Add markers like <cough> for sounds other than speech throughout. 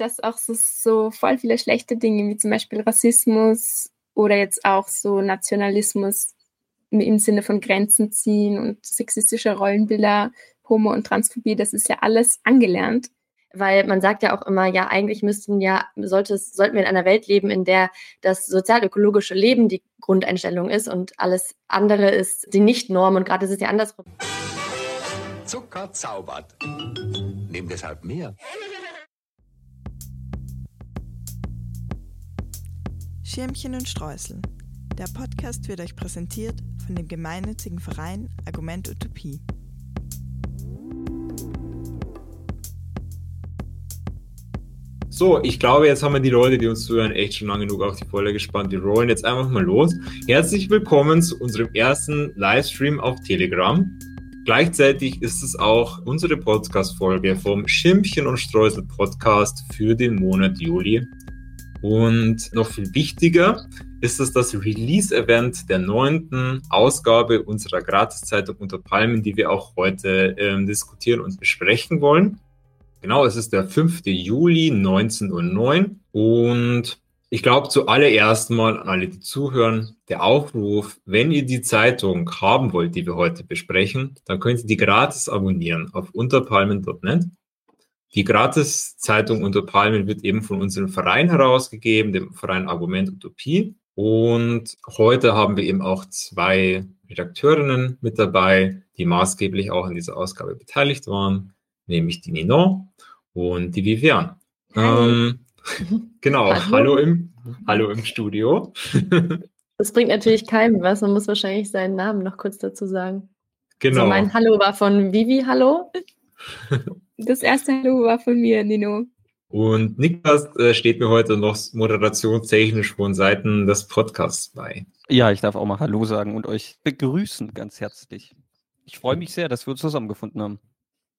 dass auch so, so voll viele schlechte Dinge, wie zum Beispiel Rassismus oder jetzt auch so Nationalismus im Sinne von Grenzen ziehen und sexistische Rollenbilder, Homo- und Transphobie, das ist ja alles angelernt. Weil man sagt ja auch immer, ja, eigentlich müssten ja, sollte es, sollten wir in einer Welt leben, in der das sozial-ökologische Leben die Grundeinstellung ist und alles andere ist die Nicht-Norm und gerade ist es ja andersrum. Zucker zaubert. Nimm deshalb mehr. Schirmchen und Streusel. Der Podcast wird euch präsentiert von dem gemeinnützigen Verein Argument Utopie. So, ich glaube, jetzt haben wir die Leute, die uns zuhören, echt schon lange genug auf die Folge gespannt. Die rollen jetzt einfach mal los. Herzlich willkommen zu unserem ersten Livestream auf Telegram. Gleichzeitig ist es auch unsere Podcast-Folge vom Schimpchen und Streusel Podcast für den Monat Juli. Und noch viel wichtiger ist es das Release-Event der neunten Ausgabe unserer Gratiszeitung unter Palmen, die wir auch heute ähm, diskutieren und besprechen wollen. Genau, es ist der 5. Juli 19.09 Uhr und ich glaube zuallererst mal an alle, die zuhören, der Aufruf, wenn ihr die Zeitung haben wollt, die wir heute besprechen, dann könnt ihr die gratis abonnieren auf unterpalmen.net. Die Gratis-Zeitung unter Palmen wird eben von unserem Verein herausgegeben, dem Verein Argument Utopie. Und heute haben wir eben auch zwei Redakteurinnen mit dabei, die maßgeblich auch an dieser Ausgabe beteiligt waren nämlich die Ninon und die Vivian. Ähm, <laughs> genau, hallo. hallo. im, hallo im Studio. <laughs> das bringt natürlich keinem was, man muss wahrscheinlich seinen Namen noch kurz dazu sagen. Genau. Also mein Hallo war von Vivi, hallo. <laughs> Das erste Hallo war von mir, Nino. Und Niklas äh, steht mir heute noch moderationstechnisch von Seiten des Podcasts bei. Ja, ich darf auch mal Hallo sagen und euch begrüßen ganz herzlich. Ich freue mich sehr, dass wir uns zusammengefunden haben.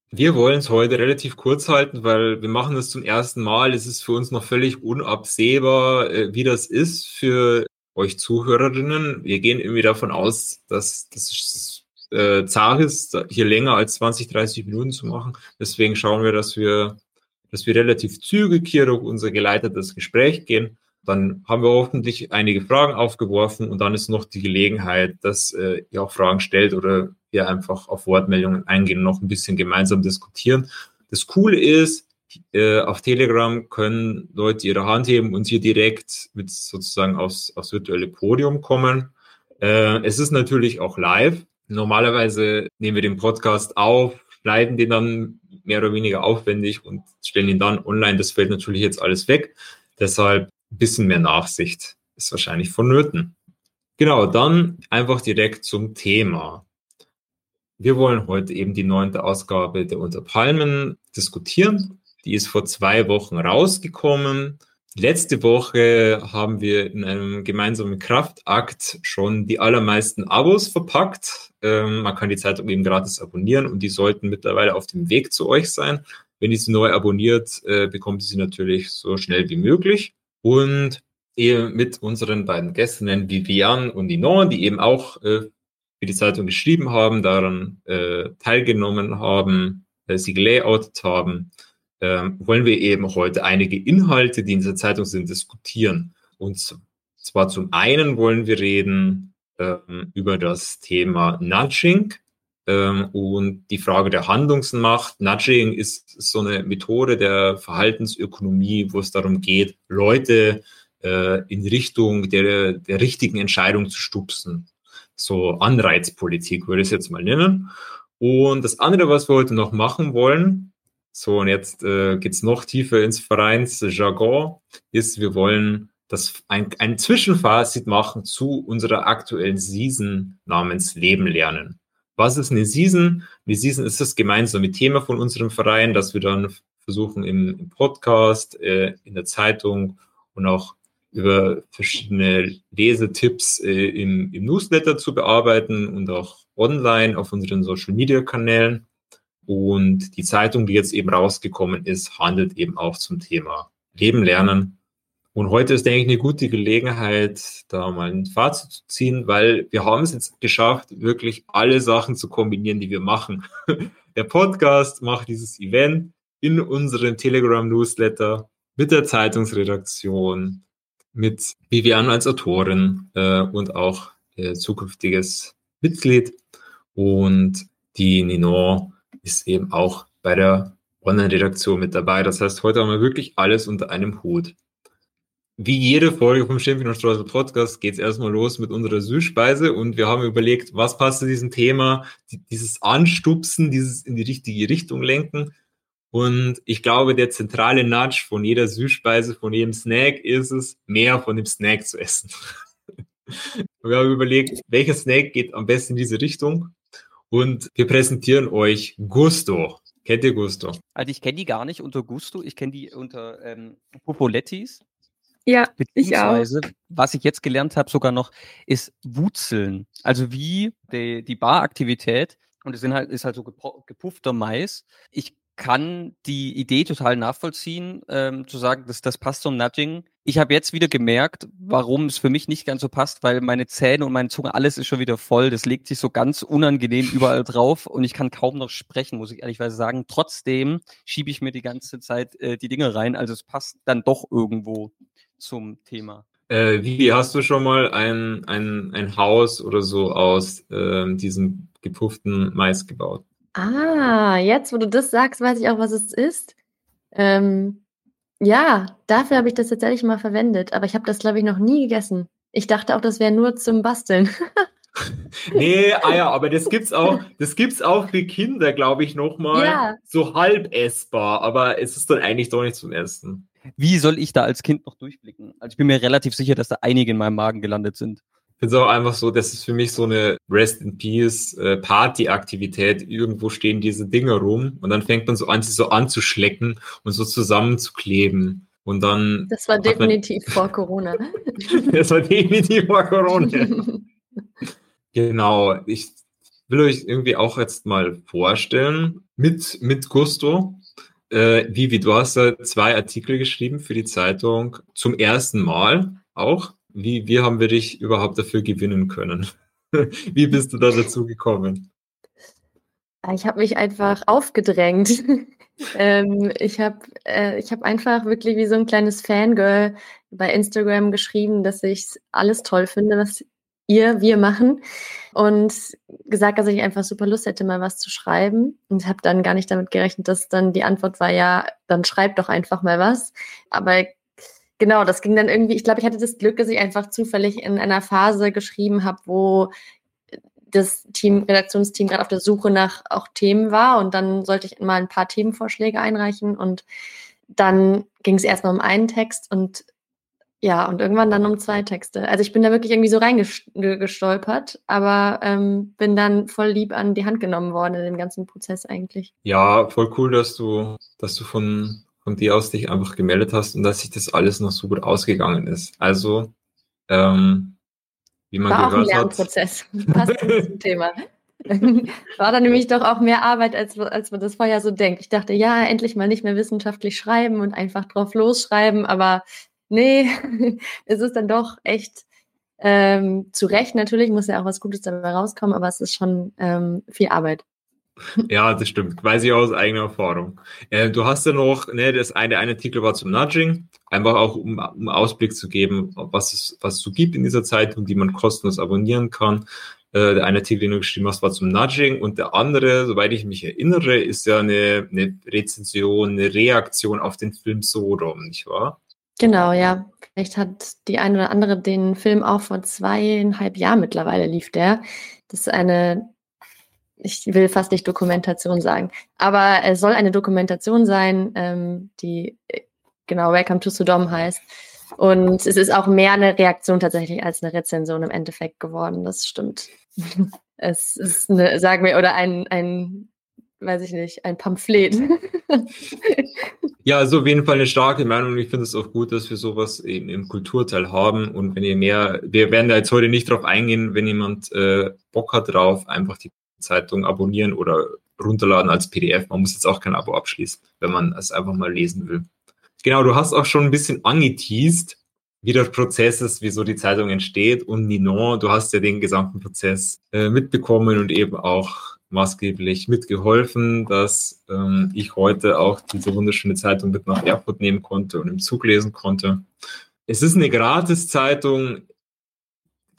Wir wollen es heute relativ kurz halten, weil wir machen das zum ersten Mal. Es ist für uns noch völlig unabsehbar, äh, wie das ist für euch Zuhörerinnen. Wir gehen irgendwie davon aus, dass das äh, zart ist, hier länger als 20, 30 Minuten zu machen. Deswegen schauen wir, dass wir, dass wir relativ zügig hier durch unser geleitetes Gespräch gehen. Dann haben wir hoffentlich einige Fragen aufgeworfen und dann ist noch die Gelegenheit, dass äh, ihr auch Fragen stellt oder wir einfach auf Wortmeldungen eingehen und noch ein bisschen gemeinsam diskutieren. Das Coole ist, äh, auf Telegram können Leute ihre Hand heben und hier direkt mit sozusagen aufs, aufs virtuelle Podium kommen. Äh, es ist natürlich auch live. Normalerweise nehmen wir den Podcast auf, schneiden den dann mehr oder weniger aufwendig und stellen ihn dann online. Das fällt natürlich jetzt alles weg. Deshalb ein bisschen mehr Nachsicht ist wahrscheinlich vonnöten. Genau, dann einfach direkt zum Thema. Wir wollen heute eben die neunte Ausgabe der Unter Palmen diskutieren. Die ist vor zwei Wochen rausgekommen. Letzte Woche haben wir in einem gemeinsamen Kraftakt schon die allermeisten Abos verpackt. Ähm, man kann die Zeitung eben gratis abonnieren und die sollten mittlerweile auf dem Weg zu euch sein. Wenn ihr sie neu abonniert, äh, bekommt ihr sie natürlich so schnell wie möglich. Und eben mit unseren beiden Gästinnen Vivian und Ninon, die eben auch äh, für die Zeitung geschrieben haben, daran äh, teilgenommen haben, äh, sie gelayoutet haben, äh, wollen wir eben heute einige Inhalte, die in dieser Zeitung sind, diskutieren. Und zwar zum einen wollen wir reden ähm, über das Thema Nudging ähm, und die Frage der Handlungsmacht. Nudging ist so eine Methode der Verhaltensökonomie, wo es darum geht, Leute äh, in Richtung der, der richtigen Entscheidung zu stupsen so Anreizpolitik, würde ich es jetzt mal nennen. Und das andere, was wir heute noch machen wollen, so und jetzt äh, geht noch tiefer ins Vereinsjargon, ist, wir wollen das ein, ein Zwischenfazit machen zu unserer aktuellen Season namens Leben lernen. Was ist eine Season? Eine Season ist das gemeinsame Thema von unserem Verein, das wir dann versuchen im, im Podcast, äh, in der Zeitung und auch über verschiedene Lesetipps äh, im, im Newsletter zu bearbeiten und auch online auf unseren Social Media Kanälen. Und die Zeitung, die jetzt eben rausgekommen ist, handelt eben auch zum Thema Leben lernen. Und heute ist, denke ich, eine gute Gelegenheit, da mal ein Fazit zu ziehen, weil wir haben es jetzt geschafft, wirklich alle Sachen zu kombinieren, die wir machen. <laughs> Der Podcast macht dieses Event in unserem Telegram-Newsletter mit der Zeitungsredaktion, mit Vivian als Autorin äh, und auch äh, zukünftiges Mitglied. Und die Ninon ist eben auch bei der Online-Redaktion mit dabei. Das heißt, heute haben wir wirklich alles unter einem Hut. Wie jede Folge vom Schimpfen und Streusel Podcast geht es erstmal los mit unserer Süßspeise und wir haben überlegt, was passt zu diesem Thema, dieses Anstupsen, dieses in die richtige Richtung lenken. Und ich glaube, der zentrale Nudge von jeder Süßspeise, von jedem Snack ist es, mehr von dem Snack zu essen. <laughs> wir haben überlegt, welcher Snack geht am besten in diese Richtung. Und wir präsentieren euch Gusto. Kennt ihr Gusto? Also ich kenne die gar nicht unter Gusto, ich kenne die unter ähm, Popolettis. Ja, ich auch. Was ich jetzt gelernt habe sogar noch, ist Wutzeln. Also wie die, die Baraktivität. Und es sind halt, ist halt so gepuffter Mais. Ich kann die Idee total nachvollziehen, ähm, zu sagen, dass das passt zum Nudging. Ich habe jetzt wieder gemerkt, warum es für mich nicht ganz so passt, weil meine Zähne und meine Zunge, alles ist schon wieder voll. Das legt sich so ganz unangenehm <laughs> überall drauf und ich kann kaum noch sprechen, muss ich ehrlichweise sagen. Trotzdem schiebe ich mir die ganze Zeit äh, die Dinge rein. Also es passt dann doch irgendwo zum Thema. Äh, wie hast du schon mal ein, ein, ein Haus oder so aus äh, diesem gepufften Mais gebaut? Ah, jetzt, wo du das sagst, weiß ich auch, was es ist. Ähm, ja, dafür habe ich das tatsächlich mal verwendet, aber ich habe das, glaube ich, noch nie gegessen. Ich dachte auch, das wäre nur zum Basteln. <laughs> nee, ah ja, aber das gibt's auch, das gibt's auch für Kinder, glaube ich, nochmal. Ja. So halb essbar, aber es ist dann eigentlich doch nicht zum Essen. Wie soll ich da als Kind noch durchblicken? Also ich bin mir relativ sicher, dass da einige in meinem Magen gelandet sind finde es auch einfach so, das ist für mich so eine Rest in Peace äh, Party-Aktivität. Irgendwo stehen diese Dinger rum und dann fängt man so an, sie so anzuschlecken und so zusammenzukleben. Und dann. Das war definitiv man, vor <laughs> Corona. das war definitiv vor Corona. <laughs> genau. Ich will euch irgendwie auch jetzt mal vorstellen, mit, mit Gusto. Äh, Vivi, du hast da zwei Artikel geschrieben für die Zeitung zum ersten Mal auch. Wie, wie haben wir dich überhaupt dafür gewinnen können? <laughs> wie bist du da dazu gekommen? Ich habe mich einfach aufgedrängt. <laughs> ähm, ich habe äh, hab einfach wirklich wie so ein kleines Fangirl bei Instagram geschrieben, dass ich alles toll finde, was ihr, wir machen. Und gesagt, dass ich einfach super Lust hätte, mal was zu schreiben. Und habe dann gar nicht damit gerechnet, dass dann die Antwort war, ja, dann schreib doch einfach mal was. Aber genau, das ging dann irgendwie, ich glaube, ich hatte das Glück, dass ich einfach zufällig in einer Phase geschrieben habe, wo das Team, Redaktionsteam gerade auf der Suche nach auch Themen war und dann sollte ich mal ein paar Themenvorschläge einreichen und dann ging es erstmal um einen Text und ja, und irgendwann dann um zwei Texte. Also ich bin da wirklich irgendwie so reingestolpert, aber ähm, bin dann voll lieb an die Hand genommen worden in dem ganzen Prozess eigentlich. Ja, voll cool, dass du, dass du von von dir aus dich einfach gemeldet hast und dass sich das alles noch so gut ausgegangen ist. Also, ähm, wie man War gehört auch ein Lernprozess. hat. Passt zum <laughs> Thema. War dann nämlich doch auch mehr Arbeit, als, als man das vorher so denkt. Ich dachte, ja, endlich mal nicht mehr wissenschaftlich schreiben und einfach drauf losschreiben, aber nee, <laughs> es ist dann doch echt ähm, zu Recht natürlich, muss ja auch was Gutes dabei rauskommen, aber es ist schon ähm, viel Arbeit. <laughs> Ja, das stimmt. Weiß ich aus eigener Erfahrung. Äh, du hast ja noch, ne, das eine, eine Artikel war zum Nudging, einfach auch um, um Ausblick zu geben, was es, was es so gibt in dieser Zeitung, die man kostenlos abonnieren kann. Äh, der eine Artikel, den du geschrieben hast, war zum Nudging und der andere, soweit ich mich erinnere, ist ja eine, eine Rezension, eine Reaktion auf den Film Sodom, nicht wahr? Genau, ja. Vielleicht hat die eine oder andere den Film auch vor zweieinhalb Jahren mittlerweile lief der. Das ist eine ich will fast nicht Dokumentation sagen, aber es soll eine Dokumentation sein, ähm, die äh, genau Welcome to Sodom heißt. Und es ist auch mehr eine Reaktion tatsächlich als eine Rezension im Endeffekt geworden. Das stimmt. <laughs> es ist eine, sagen wir, oder ein, ein, weiß ich nicht, ein Pamphlet. <laughs> ja, also auf jeden Fall eine starke Meinung. Ich finde es auch gut, dass wir sowas eben im Kulturteil haben. Und wenn ihr mehr, wir werden da jetzt heute nicht drauf eingehen, wenn jemand äh, Bock hat drauf, einfach die Zeitung abonnieren oder runterladen als PDF. Man muss jetzt auch kein Abo abschließen, wenn man es einfach mal lesen will. Genau, du hast auch schon ein bisschen angeteased, wie der Prozess ist, wieso die Zeitung entsteht. Und Ninon, du hast ja den gesamten Prozess äh, mitbekommen und eben auch maßgeblich mitgeholfen, dass ähm, ich heute auch diese wunderschöne Zeitung mit nach Erfurt nehmen konnte und im Zug lesen konnte. Es ist eine Gratiszeitung.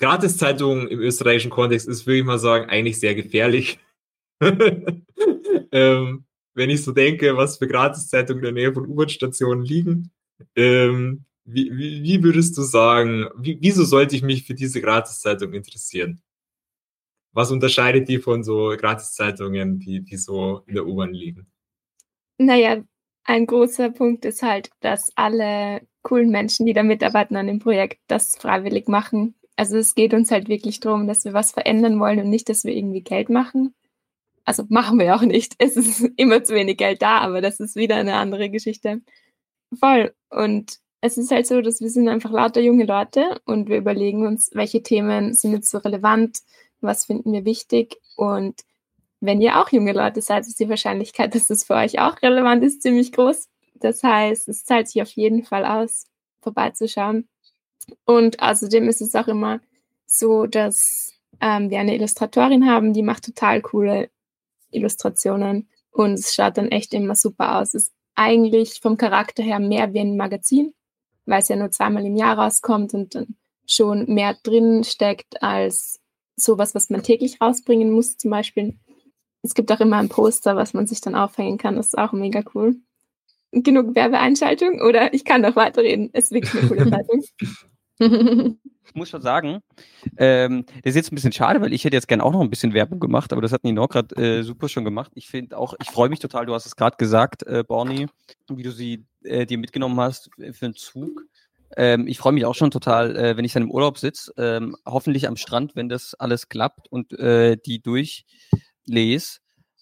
Gratiszeitung im österreichischen Kontext ist, würde ich mal sagen, eigentlich sehr gefährlich. <laughs> ähm, wenn ich so denke, was für Gratiszeitungen in der Nähe von U-Bahn-Stationen liegen. Ähm, wie, wie, wie, würdest du sagen, wie, wieso sollte ich mich für diese Gratiszeitung interessieren? Was unterscheidet die von so Gratiszeitungen, die, die so in der U-Bahn liegen? Naja, ein großer Punkt ist halt, dass alle coolen Menschen, die da mitarbeiten an dem Projekt, das freiwillig machen. Also es geht uns halt wirklich darum, dass wir was verändern wollen und nicht, dass wir irgendwie Geld machen. Also machen wir auch nicht. Es ist immer zu wenig Geld da, aber das ist wieder eine andere Geschichte. Voll. Und es ist halt so, dass wir sind einfach lauter junge Leute und wir überlegen uns, welche Themen sind jetzt so relevant, was finden wir wichtig und wenn ihr auch junge Leute seid, ist die Wahrscheinlichkeit, dass das für euch auch relevant ist, ziemlich groß. Das heißt, es zahlt sich auf jeden Fall aus, vorbeizuschauen. Und außerdem ist es auch immer so, dass ähm, wir eine Illustratorin haben, die macht total coole Illustrationen und es schaut dann echt immer super aus. Es ist eigentlich vom Charakter her mehr wie ein Magazin, weil es ja nur zweimal im Jahr rauskommt und dann schon mehr drin steckt als sowas, was man täglich rausbringen muss, zum Beispiel. Es gibt auch immer ein Poster, was man sich dann aufhängen kann. Das ist auch mega cool. Genug Werbeeinschaltung oder ich kann noch weiterreden. Es ist wirklich eine coole <laughs> Zeitung. Ich muss schon sagen, ähm, das ist jetzt ein bisschen schade, weil ich hätte jetzt gerne auch noch ein bisschen Werbung gemacht, aber das hat Nino gerade äh, super schon gemacht. Ich finde auch, ich freue mich total, du hast es gerade gesagt, äh, Borny, wie du sie äh, dir mitgenommen hast für den Zug. Ähm, ich freue mich auch schon total, äh, wenn ich dann im Urlaub sitze, ähm, hoffentlich am Strand, wenn das alles klappt und äh, die durchlese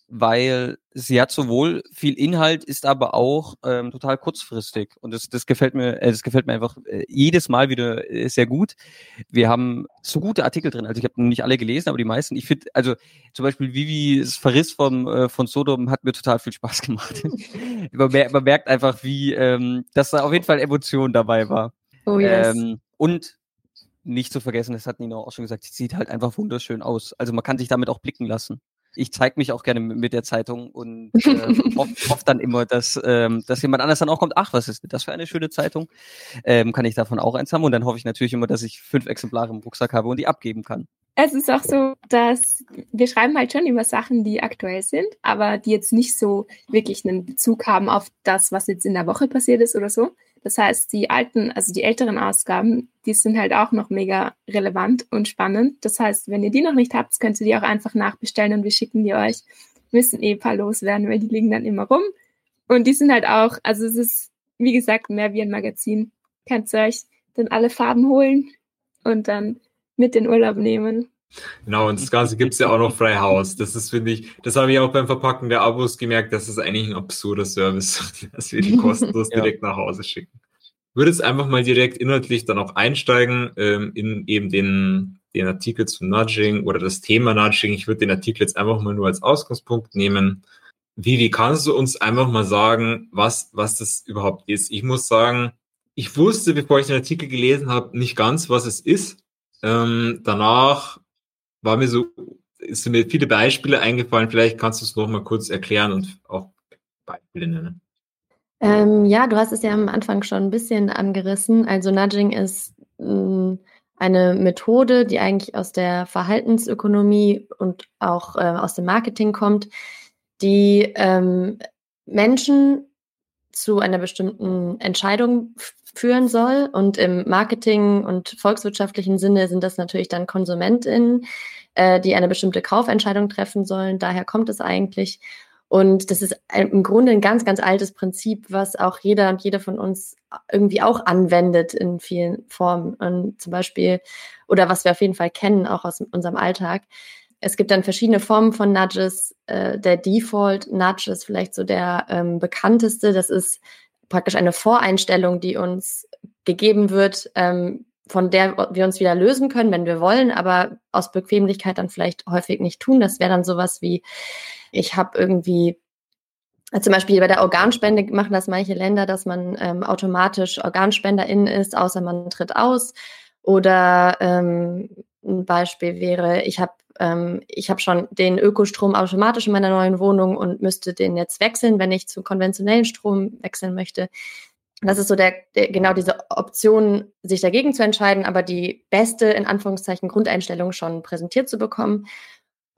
weil sie hat sowohl viel Inhalt, ist aber auch ähm, total kurzfristig. Und das, das gefällt mir, äh, das gefällt mir einfach äh, jedes Mal wieder äh, sehr gut. Wir haben so gute Artikel drin. Also ich habe nicht alle gelesen, aber die meisten. Ich finde, also zum Beispiel Vivis Verriss vom, äh, von Sodom hat mir total viel Spaß gemacht. <laughs> man, mer man, merkt einfach, wie, ähm, dass da auf jeden Fall Emotion dabei war. Oh yes. Ähm, und nicht zu vergessen, das hat Nina auch schon gesagt, sie sieht halt einfach wunderschön aus. Also man kann sich damit auch blicken lassen ich zeige mich auch gerne mit der Zeitung und <laughs> äh, hoffe hoff dann immer, dass, ähm, dass jemand anders dann auch kommt, ach, was ist das für eine schöne Zeitung? Ähm, kann ich davon auch eins haben und dann hoffe ich natürlich immer, dass ich fünf Exemplare im Rucksack habe und die abgeben kann. Es ist auch so, dass wir schreiben halt schon über Sachen, die aktuell sind, aber die jetzt nicht so wirklich einen Bezug haben auf das, was jetzt in der Woche passiert ist oder so, das heißt, die alten, also die älteren Ausgaben, die sind halt auch noch mega relevant und spannend. Das heißt, wenn ihr die noch nicht habt, könnt ihr die auch einfach nachbestellen und wir schicken die euch. Wir müssen eh ein paar loswerden, weil die liegen dann immer rum. Und die sind halt auch, also es ist, wie gesagt, mehr wie ein Magazin. Könnt ihr euch dann alle Farben holen und dann mit in Urlaub nehmen. Genau, und das Ganze gibt es ja auch noch frei Haus. Das ist, finde ich, das habe ich auch beim Verpacken der Abos gemerkt, das ist eigentlich ein absurder Service, <laughs> dass wir die kostenlos <laughs> ja. direkt nach Hause schicken. Ich würde jetzt einfach mal direkt inhaltlich dann auch einsteigen ähm, in eben den, den Artikel zu Nudging oder das Thema Nudging. Ich würde den Artikel jetzt einfach mal nur als Ausgangspunkt nehmen. Vivi, kannst du uns einfach mal sagen, was, was das überhaupt ist? Ich muss sagen, ich wusste, bevor ich den Artikel gelesen habe, nicht ganz, was es ist. Ähm, danach war mir so, sind mir viele Beispiele eingefallen. Vielleicht kannst du es noch mal kurz erklären und auch Beispiele nennen. Ähm, ja, du hast es ja am Anfang schon ein bisschen angerissen. Also Nudging ist mh, mm, eine Methode, die eigentlich aus der Verhaltensökonomie und auch äh, aus dem Marketing kommt, die ähm, Menschen zu einer bestimmten Entscheidung führen soll. Und im Marketing und volkswirtschaftlichen Sinne sind das natürlich dann KonsumentInnen, äh, die eine bestimmte Kaufentscheidung treffen sollen. Daher kommt es eigentlich. Und das ist im Grunde ein ganz, ganz altes Prinzip, was auch jeder und jede von uns irgendwie auch anwendet in vielen Formen. Und zum Beispiel, oder was wir auf jeden Fall kennen, auch aus unserem Alltag. Es gibt dann verschiedene Formen von Nudges. Äh, der Default Nudge ist vielleicht so der ähm, bekannteste. Das ist praktisch eine Voreinstellung, die uns gegeben wird, ähm, von der wir uns wieder lösen können, wenn wir wollen, aber aus Bequemlichkeit dann vielleicht häufig nicht tun. Das wäre dann sowas wie, ich habe irgendwie äh, zum Beispiel bei der Organspende machen das manche Länder, dass man ähm, automatisch OrganspenderInnen ist, außer man tritt aus. Oder ähm, ein Beispiel wäre, ich habe ähm, ich habe schon den Ökostrom automatisch in meiner neuen Wohnung und müsste den jetzt wechseln, wenn ich zu konventionellen Strom wechseln möchte. Das ist so der, der, genau diese Option, sich dagegen zu entscheiden, aber die beste, in Anführungszeichen, Grundeinstellung schon präsentiert zu bekommen.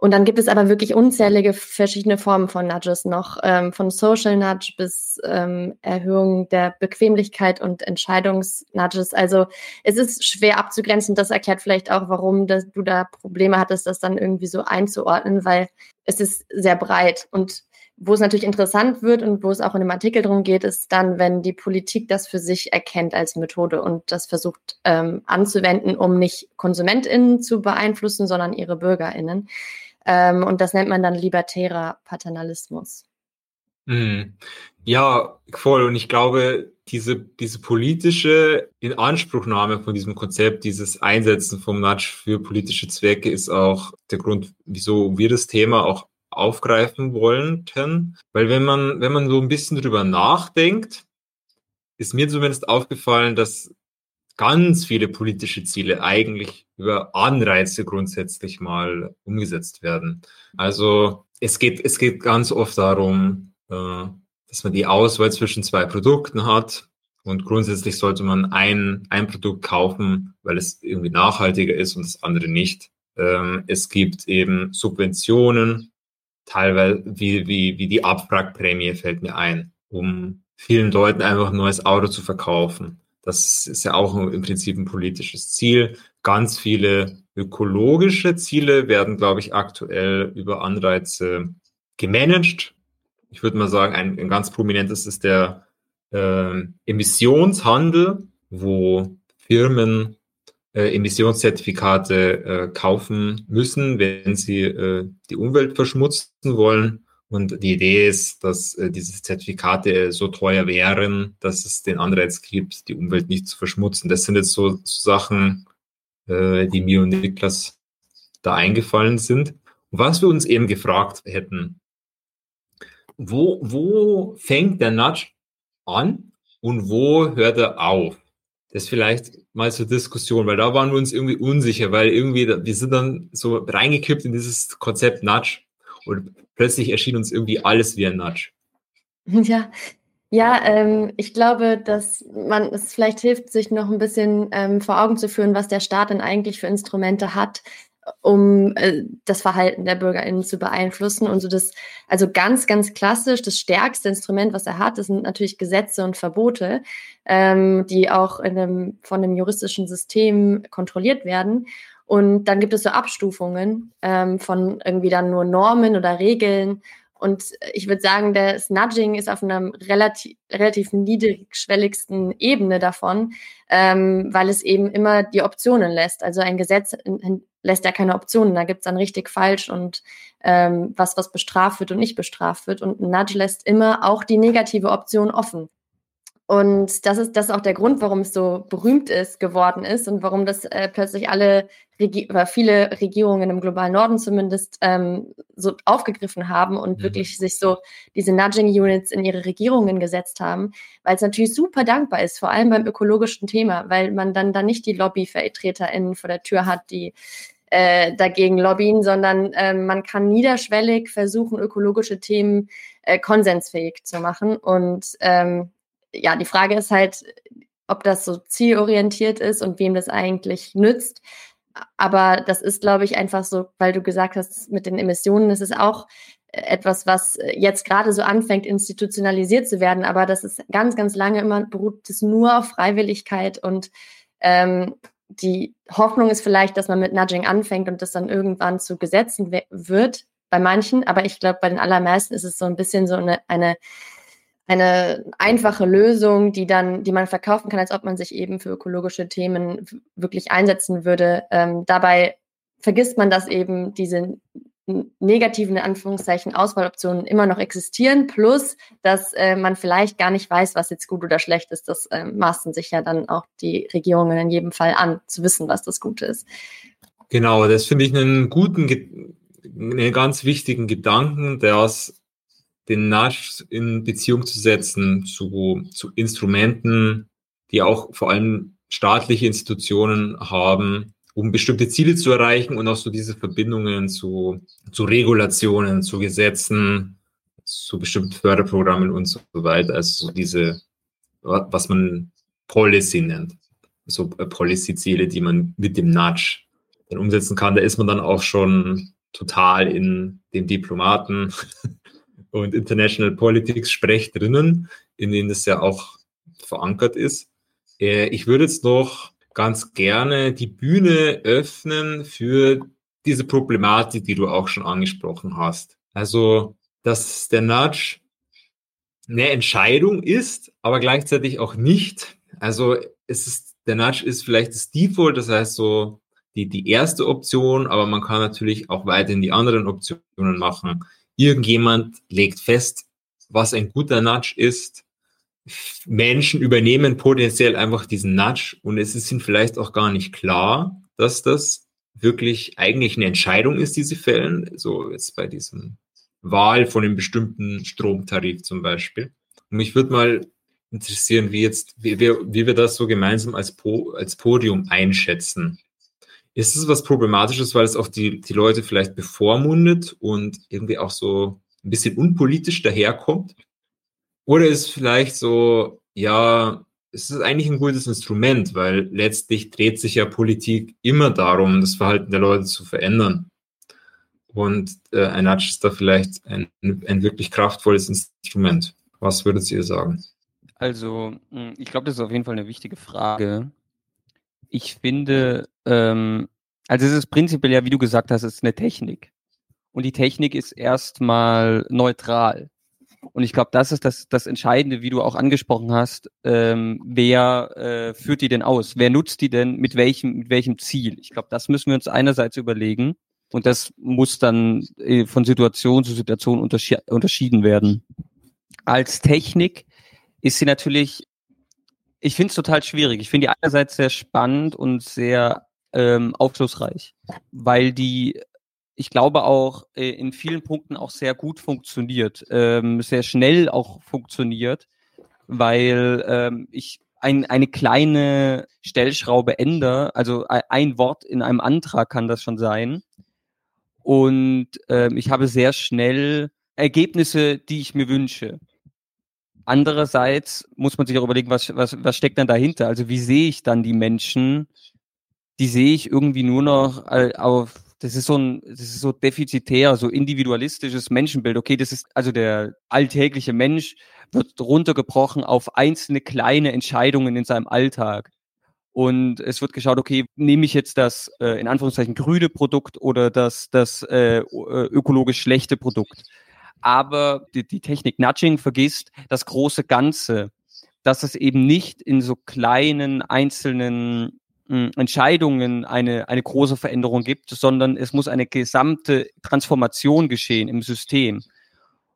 Und dann gibt es aber wirklich unzählige verschiedene Formen von Nudges noch, ähm, von Social Nudge bis ähm, Erhöhung der Bequemlichkeit und Entscheidungsnudges. Also es ist schwer abzugrenzen. Das erklärt vielleicht auch, warum das, du da Probleme hattest, das dann irgendwie so einzuordnen, weil es ist sehr breit. Und wo es natürlich interessant wird und wo es auch in dem Artikel drum geht, ist dann, wenn die Politik das für sich erkennt als Methode und das versucht ähm, anzuwenden, um nicht KonsumentInnen zu beeinflussen, sondern ihre BürgerInnen. Ähm, und das nennt man dann libertärer Paternalismus. Mhm. Ja, voll. Und ich glaube, diese, diese politische Inanspruchnahme von diesem Konzept, dieses Einsetzen vom Nudge für politische Zwecke ist auch der Grund, wieso wir das Thema auch aufgreifen wollten. Weil wenn man, wenn man so ein bisschen drüber nachdenkt, ist mir zumindest aufgefallen, dass ganz viele politische Ziele eigentlich über Anreize grundsätzlich mal umgesetzt werden. Also es geht, es geht ganz oft darum, äh, dass man die Auswahl zwischen zwei Produkten hat und grundsätzlich sollte man ein, ein Produkt kaufen, weil es irgendwie nachhaltiger ist und das andere nicht. Ähm, es gibt eben Subventionen, teilweise wie, wie, wie die Abwrackprämie fällt mir ein, um vielen Leuten einfach ein neues Auto zu verkaufen. Das ist ja auch im Prinzip ein politisches Ziel. Ganz viele ökologische Ziele werden, glaube ich, aktuell über Anreize gemanagt. Ich würde mal sagen, ein, ein ganz prominentes ist der äh, Emissionshandel, wo Firmen äh, Emissionszertifikate äh, kaufen müssen, wenn sie äh, die Umwelt verschmutzen wollen. Und die Idee ist, dass äh, diese Zertifikate so teuer wären, dass es den Anreiz gibt, die Umwelt nicht zu verschmutzen. Das sind jetzt so, so Sachen, äh, die mir und Niklas da eingefallen sind. Und was wir uns eben gefragt hätten, wo, wo fängt der Nudge an und wo hört er auf? Das vielleicht mal zur Diskussion, weil da waren wir uns irgendwie unsicher, weil irgendwie, wir sind dann so reingekippt in dieses Konzept Nudge und plötzlich erschien uns irgendwie alles wie ein Nudge. <laughs> Ja, ja, ähm, ich glaube, dass man es vielleicht hilft, sich noch ein bisschen ähm, vor Augen zu führen, was der Staat denn eigentlich für Instrumente hat, um äh, das Verhalten der BürgerInnen zu beeinflussen. Und so das, also ganz, ganz klassisch, das stärkste Instrument, was er hat, das sind natürlich Gesetze und Verbote, ähm, die auch in einem, von einem juristischen System kontrolliert werden. Und dann gibt es so Abstufungen ähm, von irgendwie dann nur Normen oder Regeln. Und ich würde sagen, das Nudging ist auf einer relativ, relativ niedrigschwelligsten Ebene davon, ähm, weil es eben immer die Optionen lässt. Also ein Gesetz lässt ja keine Optionen. Da gibt es dann richtig falsch und ähm, was, was bestraft wird und nicht bestraft wird. Und ein Nudge lässt immer auch die negative Option offen. Und das ist, das ist auch der Grund, warum es so berühmt ist, geworden ist und warum das äh, plötzlich alle Regi oder viele Regierungen im globalen Norden zumindest ähm, so aufgegriffen haben und mhm. wirklich sich so diese Nudging Units in ihre Regierungen gesetzt haben, weil es natürlich super dankbar ist, vor allem beim ökologischen Thema, weil man dann da nicht die LobbyvertreterInnen vor der Tür hat, die äh, dagegen lobbyen, sondern äh, man kann niederschwellig versuchen, ökologische Themen äh, konsensfähig zu machen. Und ähm, ja, die Frage ist halt, ob das so zielorientiert ist und wem das eigentlich nützt. Aber das ist, glaube ich, einfach so, weil du gesagt hast, mit den Emissionen, ist auch äh, etwas, was äh, jetzt gerade so anfängt, institutionalisiert zu werden. Aber das ist ganz, ganz lange immer, beruht es nur auf Freiwilligkeit und ähm, die Hoffnung ist vielleicht, dass man mit Nudging anfängt und das dann irgendwann zu Gesetzen wird bei manchen. Aber ich glaube, bei den allermeisten ist es so ein bisschen so eine, eine eine einfache Lösung, die dann, die man verkaufen kann, als ob man sich eben für ökologische Themen wirklich einsetzen würde. Ähm, dabei vergisst man, dass eben diese negativen in Anführungszeichen Auswahloptionen immer noch existieren, plus dass äh, man vielleicht gar nicht weiß, was jetzt gut oder schlecht ist. Das äh, maßen sich ja dann auch die Regierungen in jedem Fall an, zu wissen, was das Gute ist. Genau, das finde ich einen guten, einen ganz wichtigen Gedanken, der aus den Nudge in Beziehung zu setzen zu, zu Instrumenten, die auch vor allem staatliche Institutionen haben, um bestimmte Ziele zu erreichen und auch so diese Verbindungen zu, zu Regulationen, zu Gesetzen, zu bestimmten Förderprogrammen und so weiter. Also so diese, was man Policy nennt. So äh, Policy-Ziele, die man mit dem Nudge dann umsetzen kann. Da ist man dann auch schon total in dem Diplomaten <laughs> und International Politics Sprech drinnen, in denen das ja auch verankert ist. Äh, ich würde jetzt noch ganz gerne die Bühne öffnen für diese Problematik, die du auch schon angesprochen hast. Also, dass der Nudge eine Entscheidung ist, aber gleichzeitig auch nicht. Also, es ist, der Nudge ist vielleicht das Default, das heißt so die, die erste Option, aber man kann natürlich auch weiterhin die anderen Optionen machen. Irgendjemand legt fest, was ein guter Nudge ist Menschen übernehmen potenziell einfach diesen Nudge und es ist ihnen vielleicht auch gar nicht klar, dass das wirklich eigentlich eine Entscheidung ist, die sie fällen. So jetzt bei diesem Wahl von einem bestimmten Stromtarif zum Beispiel. Und mich würde mal interessieren, wie jetzt, wie wir, wie wir das so gemeinsam als, po, als Podium einschätzen. Ist es was Problematisches, weil es auch die, die Leute vielleicht bevormundet und irgendwie auch so ein bisschen unpolitisch daherkommt? Oder ist vielleicht so, ja, es ist eigentlich ein gutes Instrument, weil letztlich dreht sich ja Politik immer darum, das Verhalten der Leute zu verändern. Und äh, ein Nudge ist da vielleicht ein, ein wirklich kraftvolles Instrument. Was würdet ihr sagen? Also, hm, ich glaube, das ist auf jeden Fall eine wichtige Frage. Ich finde, ähm, also es ist prinzipiell ja, wie du gesagt hast, es ist eine Technik. Und die Technik ist erstmal neutral. Und ich glaube, das ist das, das Entscheidende, wie du auch angesprochen hast. Ähm, wer äh, führt die denn aus? Wer nutzt die denn mit welchem, mit welchem Ziel? Ich glaube, das müssen wir uns einerseits überlegen. Und das muss dann äh, von Situation zu Situation unterschi unterschieden werden. Als Technik ist sie natürlich, ich finde es total schwierig. Ich finde die einerseits sehr spannend und sehr ähm, aufschlussreich, weil die ich glaube auch äh, in vielen Punkten auch sehr gut funktioniert, ähm, sehr schnell auch funktioniert, weil ähm, ich ein, eine kleine Stellschraube ändere, also ein Wort in einem Antrag kann das schon sein. Und ähm, ich habe sehr schnell Ergebnisse, die ich mir wünsche. Andererseits muss man sich auch überlegen, was, was, was steckt dann dahinter? Also wie sehe ich dann die Menschen? Die sehe ich irgendwie nur noch äh, auf das ist so ein, das ist so defizitär, so individualistisches Menschenbild. Okay, das ist also der alltägliche Mensch wird runtergebrochen auf einzelne kleine Entscheidungen in seinem Alltag. Und es wird geschaut, okay, nehme ich jetzt das äh, in Anführungszeichen grüne Produkt oder das, das äh, äh ökologisch schlechte Produkt. Aber die, die Technik Nudging vergisst das große Ganze, dass es eben nicht in so kleinen einzelnen Entscheidungen eine, eine große Veränderung gibt, sondern es muss eine gesamte Transformation geschehen im System.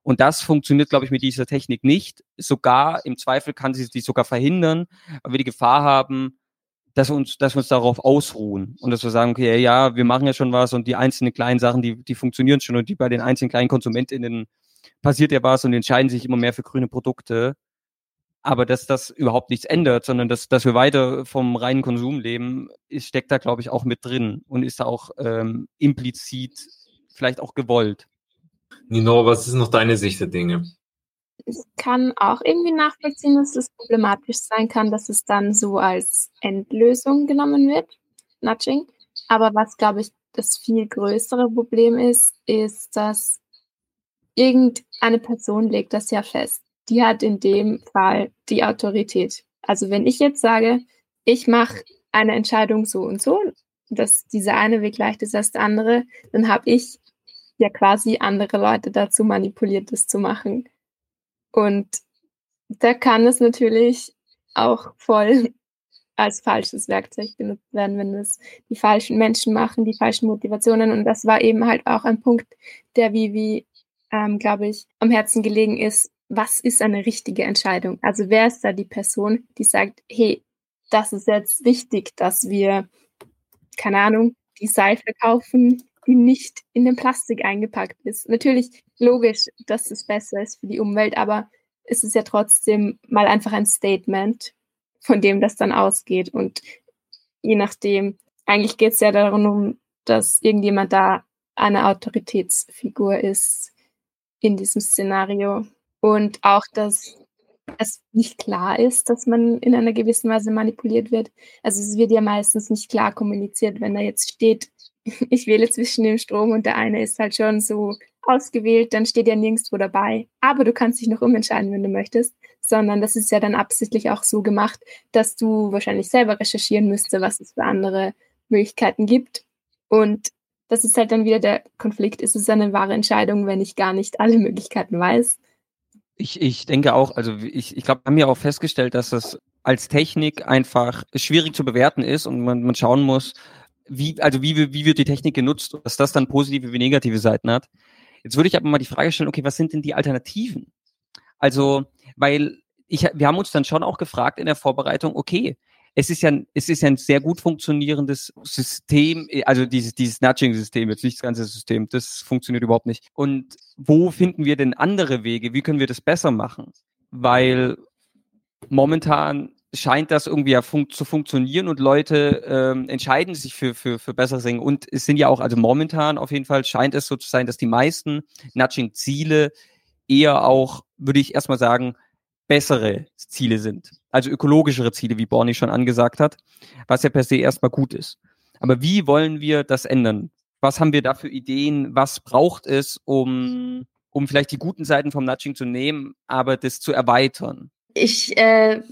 Und das funktioniert, glaube ich, mit dieser Technik nicht. Sogar im Zweifel kann sie die sogar verhindern, weil wir die Gefahr haben, dass wir uns, dass wir uns darauf ausruhen und dass wir sagen, okay, ja, wir machen ja schon was und die einzelnen kleinen Sachen, die, die funktionieren schon und die bei den einzelnen kleinen KonsumentInnen passiert ja was und entscheiden sich immer mehr für grüne Produkte aber dass das überhaupt nichts ändert, sondern dass, dass wir weiter vom reinen Konsum leben, ist, steckt da, glaube ich, auch mit drin und ist da auch ähm, implizit vielleicht auch gewollt. Nino, was ist noch deine Sicht der Dinge? Ich kann auch irgendwie nachvollziehen, dass es problematisch sein kann, dass es dann so als Endlösung genommen wird, Nudging. Aber was, glaube ich, das viel größere Problem ist, ist, dass irgendeine Person legt das ja fest die hat in dem Fall die Autorität. Also wenn ich jetzt sage, ich mache eine Entscheidung so und so, dass dieser eine Weg leichter ist als der andere, dann habe ich ja quasi andere Leute dazu manipuliert, das zu machen. Und da kann es natürlich auch voll <laughs> als falsches Werkzeug benutzt werden, wenn es die falschen Menschen machen, die falschen Motivationen. Und das war eben halt auch ein Punkt, der Vivi, ähm, glaube ich, am Herzen gelegen ist, was ist eine richtige Entscheidung? Also wer ist da die Person, die sagt, hey, das ist jetzt wichtig, dass wir, keine Ahnung, die Seife kaufen, die nicht in den Plastik eingepackt ist. Natürlich logisch, dass es besser ist für die Umwelt, aber es ist ja trotzdem mal einfach ein Statement, von dem das dann ausgeht. Und je nachdem, eigentlich geht es ja darum, dass irgendjemand da eine Autoritätsfigur ist in diesem Szenario. Und auch, dass es nicht klar ist, dass man in einer gewissen Weise manipuliert wird. Also es wird ja meistens nicht klar kommuniziert, wenn da jetzt steht, <laughs> ich wähle zwischen dem Strom und der eine ist halt schon so ausgewählt, dann steht ja nirgendwo dabei. Aber du kannst dich noch umentscheiden, wenn du möchtest, sondern das ist ja dann absichtlich auch so gemacht, dass du wahrscheinlich selber recherchieren müsstest, was es für andere Möglichkeiten gibt. Und das ist halt dann wieder der Konflikt. Ist es eine wahre Entscheidung, wenn ich gar nicht alle Möglichkeiten weiß? Ich, ich denke auch, also ich, ich glaube, wir haben ja auch festgestellt, dass das als Technik einfach schwierig zu bewerten ist und man, man schauen muss, wie, also wie, wie wird die Technik genutzt, dass das dann positive wie negative Seiten hat. Jetzt würde ich aber mal die Frage stellen, okay, was sind denn die Alternativen? Also, weil ich, wir haben uns dann schon auch gefragt in der Vorbereitung, okay, es ist ja, es ist ja ein sehr gut funktionierendes System, also dieses, dieses Nudging-System, jetzt nicht das ganze System, das funktioniert überhaupt nicht. Und wo finden wir denn andere Wege? Wie können wir das besser machen? Weil momentan scheint das irgendwie ja fun zu funktionieren und Leute ähm, entscheiden sich für, für, für bessere Dinge. Und es sind ja auch, also momentan auf jeden Fall scheint es so zu sein, dass die meisten Nudging-Ziele eher auch, würde ich erstmal sagen, bessere Ziele sind. Also ökologischere Ziele, wie Borny schon angesagt hat, was ja per se erstmal gut ist. Aber wie wollen wir das ändern? Was haben wir da für Ideen? Was braucht es, um, um vielleicht die guten Seiten vom Nudging zu nehmen, aber das zu erweitern? Ich äh,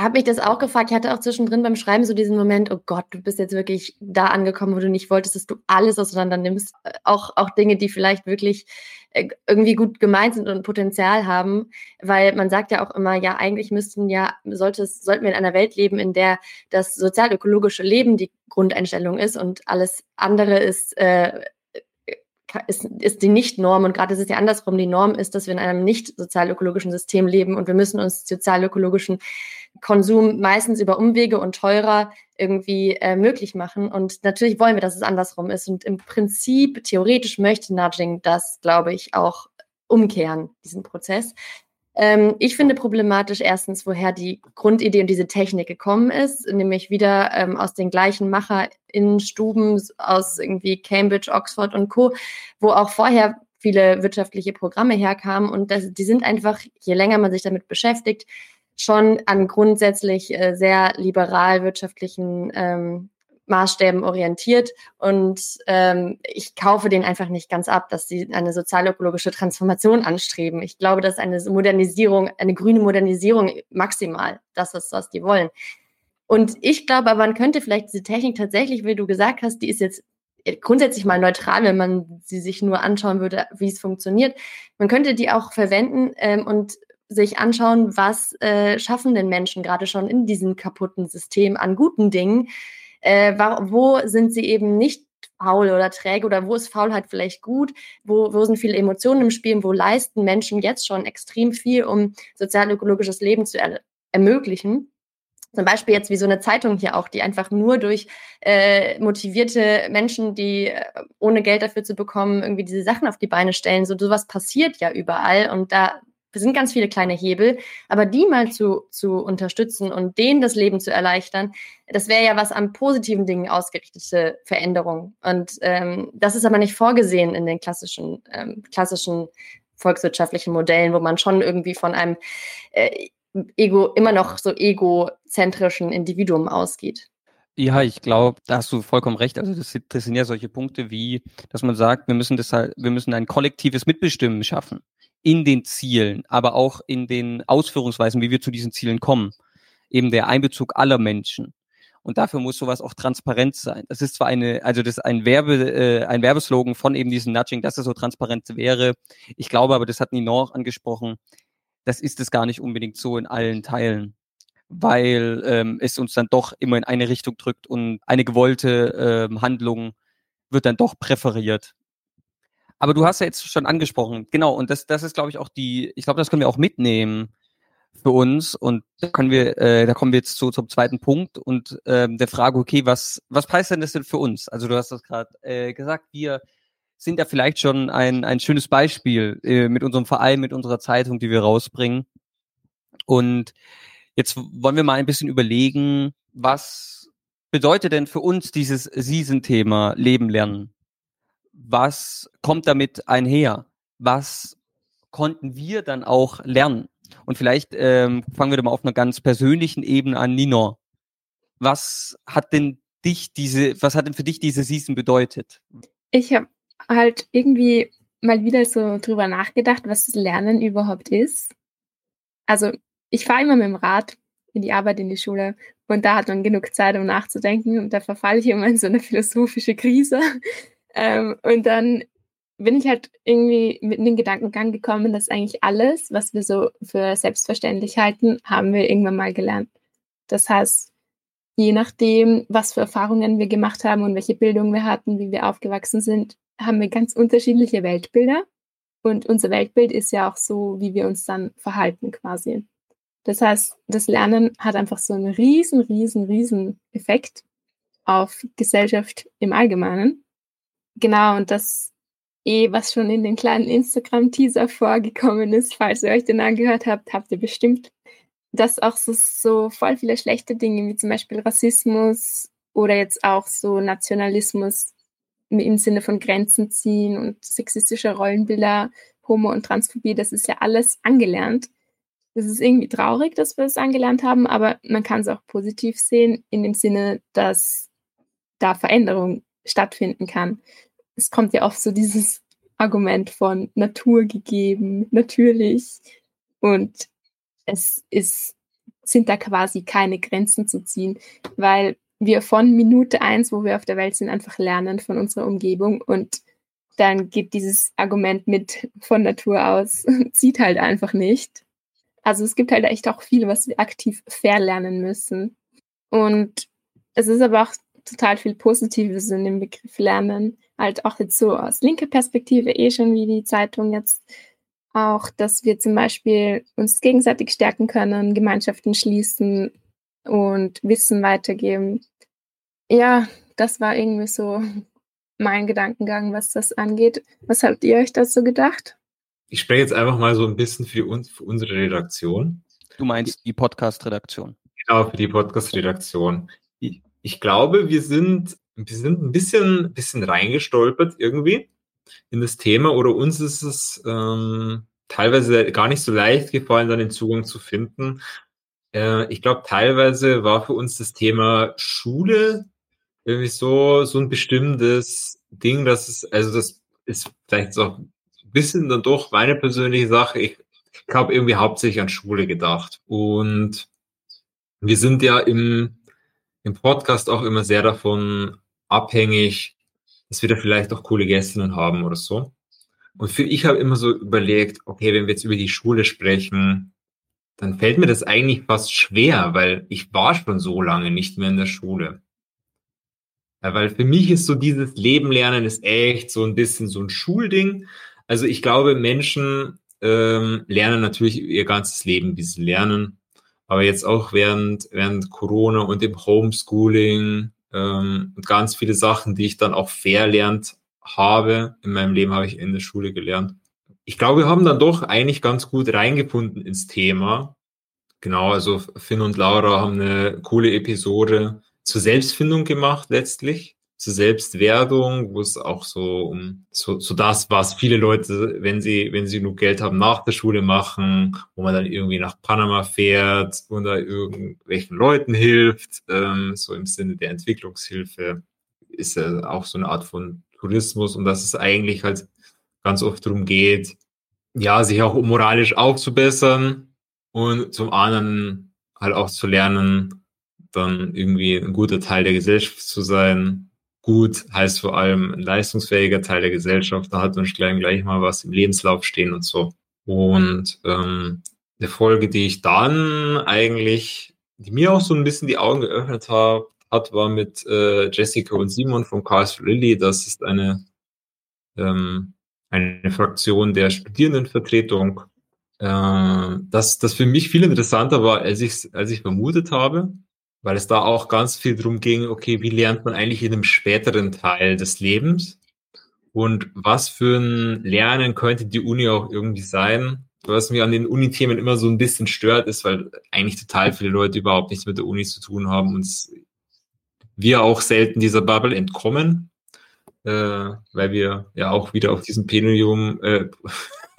habe mich das auch gefragt. Ich hatte auch zwischendrin beim Schreiben so diesen Moment, oh Gott, du bist jetzt wirklich da angekommen, wo du nicht wolltest, dass du alles auseinander nimmst. Auch, auch Dinge, die vielleicht wirklich äh, irgendwie gut gemeint sind und Potenzial haben. Weil man sagt ja auch immer, ja, eigentlich müssten ja, sollte sollten wir in einer Welt leben, in der das sozial-ökologische Leben die Grundeinstellung ist und alles andere ist, äh, ist, ist die Nicht-Norm und gerade ist es ja andersrum. Die Norm ist, dass wir in einem nicht sozial-ökologischen System leben und wir müssen uns sozial-ökologischen Konsum meistens über Umwege und teurer irgendwie äh, möglich machen. Und natürlich wollen wir, dass es andersrum ist. Und im Prinzip, theoretisch möchte Nudging das, glaube ich, auch umkehren, diesen Prozess. Ähm, ich finde problematisch erstens, woher die Grundidee und diese Technik gekommen ist, nämlich wieder ähm, aus den gleichen MacherInnen-Stuben aus irgendwie Cambridge, Oxford und Co., wo auch vorher viele wirtschaftliche Programme herkamen und das, die sind einfach, je länger man sich damit beschäftigt, schon an grundsätzlich äh, sehr liberal wirtschaftlichen ähm, Maßstäben orientiert. Und ähm, ich kaufe den einfach nicht ganz ab, dass sie eine sozialökologische Transformation anstreben. Ich glaube, dass eine Modernisierung, eine grüne Modernisierung maximal das ist, was die wollen. Und ich glaube, aber man könnte vielleicht diese Technik tatsächlich, wie du gesagt hast, die ist jetzt grundsätzlich mal neutral, wenn man sie sich nur anschauen würde, wie es funktioniert. Man könnte die auch verwenden ähm, und sich anschauen, was äh, schaffen denn Menschen gerade schon in diesem kaputten System an guten Dingen. Äh, wo sind sie eben nicht faul oder träge oder wo ist Faulheit vielleicht gut, wo, wo sind viele Emotionen im Spiel, wo leisten Menschen jetzt schon extrem viel, um sozial-ökologisches Leben zu er ermöglichen. Zum Beispiel jetzt wie so eine Zeitung hier auch, die einfach nur durch äh, motivierte Menschen, die äh, ohne Geld dafür zu bekommen, irgendwie diese Sachen auf die Beine stellen. So sowas passiert ja überall und da sind ganz viele kleine Hebel, aber die mal zu, zu unterstützen und denen das Leben zu erleichtern, das wäre ja was an positiven Dingen ausgerichtete Veränderung. Und ähm, das ist aber nicht vorgesehen in den klassischen, ähm, klassischen volkswirtschaftlichen Modellen, wo man schon irgendwie von einem äh, Ego, immer noch so egozentrischen Individuum ausgeht. Ja, ich glaube, da hast du vollkommen recht. Also das, das, sind ja solche Punkte wie, dass man sagt, wir müssen das halt, wir müssen ein kollektives Mitbestimmen schaffen in den Zielen, aber auch in den Ausführungsweisen, wie wir zu diesen Zielen kommen. Eben der Einbezug aller Menschen. Und dafür muss sowas auch transparent sein. Das ist zwar eine, also das ist ein Werbe, äh, ein Werbeslogan von eben diesem Nudging, dass es so transparent wäre. Ich glaube aber, das hat Nino auch angesprochen, das ist es gar nicht unbedingt so in allen Teilen, weil ähm, es uns dann doch immer in eine Richtung drückt und eine gewollte ähm, Handlung wird dann doch präferiert. Aber du hast ja jetzt schon angesprochen, genau, und das, das ist, glaube ich, auch die, ich glaube, das können wir auch mitnehmen für uns. Und da können wir, äh, da kommen wir jetzt zu, zum zweiten Punkt und ähm, der Frage, okay, was, was preist denn das denn für uns? Also du hast das gerade äh, gesagt, wir sind ja vielleicht schon ein, ein schönes Beispiel äh, mit unserem Verein, mit unserer Zeitung, die wir rausbringen. Und jetzt wollen wir mal ein bisschen überlegen, was bedeutet denn für uns dieses Season-Thema Leben lernen? Was kommt damit einher? Was konnten wir dann auch lernen? Und vielleicht ähm, fangen wir doch mal auf einer ganz persönlichen Ebene an, Nino. Was hat denn dich diese, was hat denn für dich diese Season bedeutet? Ich habe halt irgendwie mal wieder so drüber nachgedacht, was das Lernen überhaupt ist. Also ich fahre immer mit dem Rad in die Arbeit, in die Schule und da hat man genug Zeit, um nachzudenken und da verfalle ich immer in so eine philosophische Krise. Ähm, und dann bin ich halt irgendwie mit in den Gedankengang gekommen, dass eigentlich alles, was wir so für selbstverständlich halten, haben wir irgendwann mal gelernt. Das heißt, je nachdem, was für Erfahrungen wir gemacht haben und welche Bildung wir hatten, wie wir aufgewachsen sind, haben wir ganz unterschiedliche Weltbilder. Und unser Weltbild ist ja auch so, wie wir uns dann verhalten quasi. Das heißt, das Lernen hat einfach so einen riesen, riesen, riesen Effekt auf Gesellschaft im Allgemeinen. Genau, und das eh, was schon in den kleinen Instagram-Teaser vorgekommen ist, falls ihr euch den angehört habt, habt ihr bestimmt, dass auch so, so voll viele schlechte Dinge, wie zum Beispiel Rassismus oder jetzt auch so Nationalismus im Sinne von Grenzen ziehen und sexistische Rollenbilder, Homo- und Transphobie, das ist ja alles angelernt. Das ist irgendwie traurig, dass wir es angelernt haben, aber man kann es auch positiv sehen, in dem Sinne, dass da Veränderung stattfinden kann es kommt ja oft so dieses Argument von Natur gegeben, natürlich. Und es ist, sind da quasi keine Grenzen zu ziehen, weil wir von Minute eins, wo wir auf der Welt sind, einfach lernen von unserer Umgebung und dann geht dieses Argument mit von Natur aus, <laughs> zieht halt einfach nicht. Also es gibt halt echt auch viel, was wir aktiv verlernen müssen. Und es ist aber auch total viel Positives in dem Begriff Lernen. Halt auch jetzt so aus linker Perspektive eh schon wie die Zeitung jetzt auch, dass wir zum Beispiel uns gegenseitig stärken können, Gemeinschaften schließen und Wissen weitergeben. Ja, das war irgendwie so mein Gedankengang, was das angeht. Was habt ihr euch dazu gedacht? Ich spreche jetzt einfach mal so ein bisschen für, uns, für unsere Redaktion. Du meinst die Podcast-Redaktion? Genau, für die Podcast-Redaktion ich glaube, wir sind, wir sind ein bisschen, bisschen reingestolpert irgendwie in das Thema oder uns ist es ähm, teilweise gar nicht so leicht gefallen, dann den Zugang zu finden. Äh, ich glaube, teilweise war für uns das Thema Schule irgendwie so, so ein bestimmtes Ding, dass es, also das ist vielleicht auch ein bisschen dann doch meine persönliche Sache. Ich, ich habe irgendwie hauptsächlich an Schule gedacht. Und wir sind ja im, im Podcast auch immer sehr davon abhängig, dass wir da vielleicht auch coole Gästinnen haben oder so. Und für ich habe immer so überlegt, okay, wenn wir jetzt über die Schule sprechen, dann fällt mir das eigentlich fast schwer, weil ich war schon so lange nicht mehr in der Schule. Ja, weil für mich ist so dieses Leben lernen ist echt so ein bisschen so ein Schulding. Also ich glaube, Menschen ähm, lernen natürlich ihr ganzes Leben, wie sie lernen. Aber jetzt auch während, während Corona und dem Homeschooling ähm, ganz viele Sachen, die ich dann auch verlernt habe. In meinem Leben habe ich in der Schule gelernt. Ich glaube, wir haben dann doch eigentlich ganz gut reingefunden ins Thema. Genau, also Finn und Laura haben eine coole Episode zur Selbstfindung gemacht letztlich zur Selbstwerdung, wo es auch so um so, so das, was viele Leute, wenn sie, wenn sie genug Geld haben, nach der Schule machen, wo man dann irgendwie nach Panama fährt und da irgendwelchen Leuten hilft, ähm, so im Sinne der Entwicklungshilfe, ist ja auch so eine Art von Tourismus und dass es eigentlich halt ganz oft darum geht, ja, sich auch moralisch aufzubessern und zum anderen halt auch zu lernen, dann irgendwie ein guter Teil der Gesellschaft zu sein, gut heißt vor allem ein leistungsfähiger Teil der Gesellschaft. Da hat uns gleich, mal was im Lebenslauf stehen und so. Und ähm, der Folge, die ich dann eigentlich, die mir auch so ein bisschen die Augen geöffnet hat, hat war mit äh, Jessica und Simon von Cars Lilly. Das ist eine, ähm, eine Fraktion der Studierendenvertretung. Äh, das, das für mich viel interessanter war, als als ich vermutet habe weil es da auch ganz viel drum ging, okay, wie lernt man eigentlich in einem späteren Teil des Lebens? Und was für ein Lernen könnte die Uni auch irgendwie sein? Was mir an den Uni-Themen immer so ein bisschen stört, ist, weil eigentlich total viele Leute überhaupt nichts mit der Uni zu tun haben und wir auch selten dieser Bubble entkommen, äh, weil wir ja auch wieder auf diesem Podium, äh,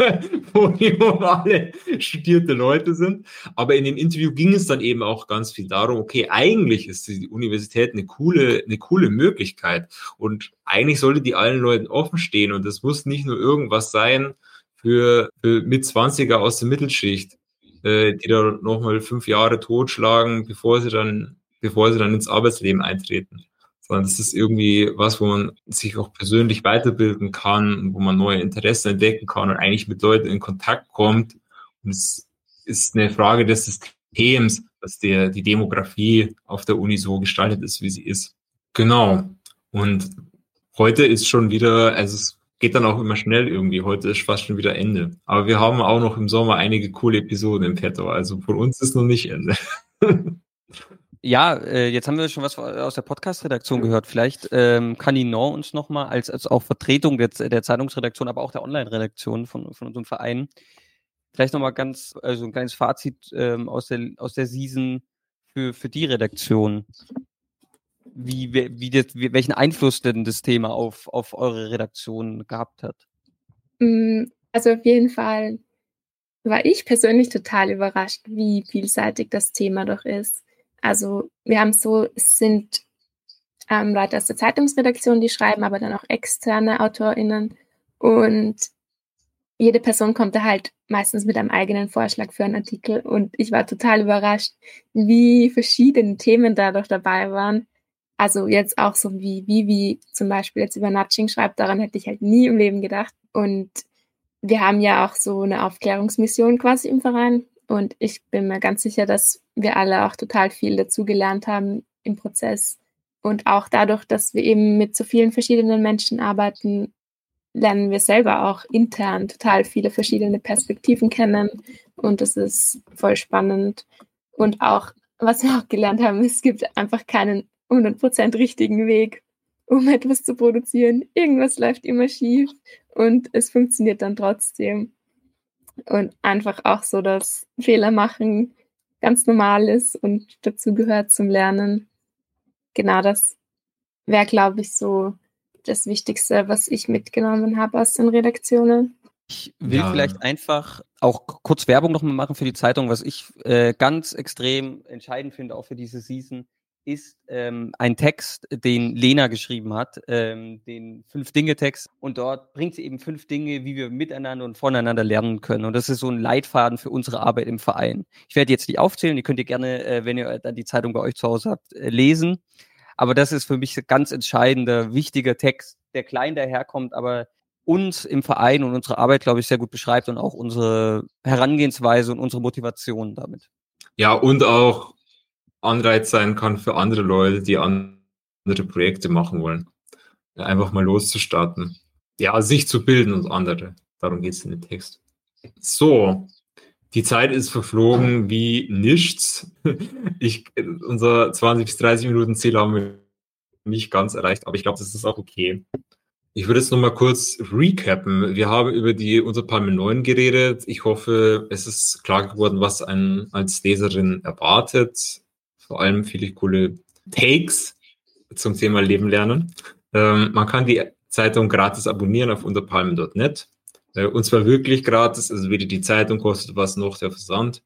<laughs> Podium alle studierte Leute sind. Aber in dem Interview ging es dann eben auch ganz viel darum, okay, eigentlich ist die Universität eine coole, eine coole Möglichkeit. Und eigentlich sollte die allen Leuten offen stehen. Und das muss nicht nur irgendwas sein für, für mit 20er aus der Mittelschicht, äh, die da nochmal fünf Jahre totschlagen, bevor sie dann, bevor sie dann ins Arbeitsleben eintreten sondern das ist irgendwie was, wo man sich auch persönlich weiterbilden kann, wo man neue Interessen entdecken kann und eigentlich mit Leuten in Kontakt kommt. Und es ist eine Frage des Systems, dass der, die Demografie auf der Uni so gestaltet ist, wie sie ist. Genau. Und heute ist schon wieder, also es geht dann auch immer schnell irgendwie. Heute ist fast schon wieder Ende. Aber wir haben auch noch im Sommer einige coole Episoden im Petto. Also von uns ist noch nicht Ende. <laughs> Ja, äh, jetzt haben wir schon was aus der Podcast-Redaktion gehört. Vielleicht ähm, kann Ninon uns nochmal als, als auch Vertretung der, der Zeitungsredaktion, aber auch der Online-Redaktion von, von unserem Verein, vielleicht nochmal ganz, also ein kleines Fazit ähm, aus, der, aus der Season für, für die Redaktion. Wie, wie, das, wie, welchen Einfluss denn das Thema auf, auf eure Redaktion gehabt hat? Mm, also auf jeden Fall war ich persönlich total überrascht, wie vielseitig das Thema doch ist. Also wir haben so, es sind ähm, Leute aus der Zeitungsredaktion, die schreiben, aber dann auch externe AutorInnen. Und jede Person kommt da halt meistens mit einem eigenen Vorschlag für einen Artikel. Und ich war total überrascht, wie verschiedene Themen dadurch dabei waren. Also jetzt auch so wie wie zum Beispiel jetzt über Nudging schreibt, daran hätte ich halt nie im Leben gedacht. Und wir haben ja auch so eine Aufklärungsmission quasi im Verein. Und ich bin mir ganz sicher, dass wir alle auch total viel dazu gelernt haben im Prozess. Und auch dadurch, dass wir eben mit so vielen verschiedenen Menschen arbeiten, lernen wir selber auch intern total viele verschiedene Perspektiven kennen. Und das ist voll spannend. Und auch, was wir auch gelernt haben, es gibt einfach keinen 100% richtigen Weg, um etwas zu produzieren. Irgendwas läuft immer schief und es funktioniert dann trotzdem und einfach auch so, dass Fehler machen ganz normal ist und dazu gehört zum Lernen. Genau das wäre, glaube ich, so das Wichtigste, was ich mitgenommen habe aus den Redaktionen. Ich will ja. vielleicht einfach auch kurz Werbung nochmal machen für die Zeitung, was ich äh, ganz extrem entscheidend finde, auch für diese Season ist ähm, ein Text, den Lena geschrieben hat, ähm, den Fünf-Dinge-Text. Und dort bringt sie eben fünf Dinge, wie wir miteinander und voneinander lernen können. Und das ist so ein Leitfaden für unsere Arbeit im Verein. Ich werde jetzt die aufzählen, die könnt ihr gerne, äh, wenn ihr dann die Zeitung bei euch zu Hause habt, äh, lesen. Aber das ist für mich ein ganz entscheidender, wichtiger Text, der klein daherkommt, aber uns im Verein und unsere Arbeit, glaube ich, sehr gut beschreibt und auch unsere Herangehensweise und unsere Motivation damit. Ja, und auch Anreiz sein kann für andere Leute, die andere Projekte machen wollen. Einfach mal loszustarten. Ja, sich zu bilden und andere. Darum geht es in dem Text. So, die Zeit ist verflogen wie nichts. <laughs> Ich, unser 20 bis 30 Minuten Ziel haben wir nicht ganz erreicht, aber ich glaube, das ist auch okay. Ich würde jetzt noch mal kurz recappen. Wir haben über die unser Palme 9 geredet. Ich hoffe, es ist klar geworden, was einen als Leserin erwartet vor allem viele coole Takes zum Thema Leben lernen. Ähm, man kann die Zeitung gratis abonnieren auf unterpalmen.net. Äh, und zwar wirklich gratis, also weder die Zeitung kostet was noch der Versand.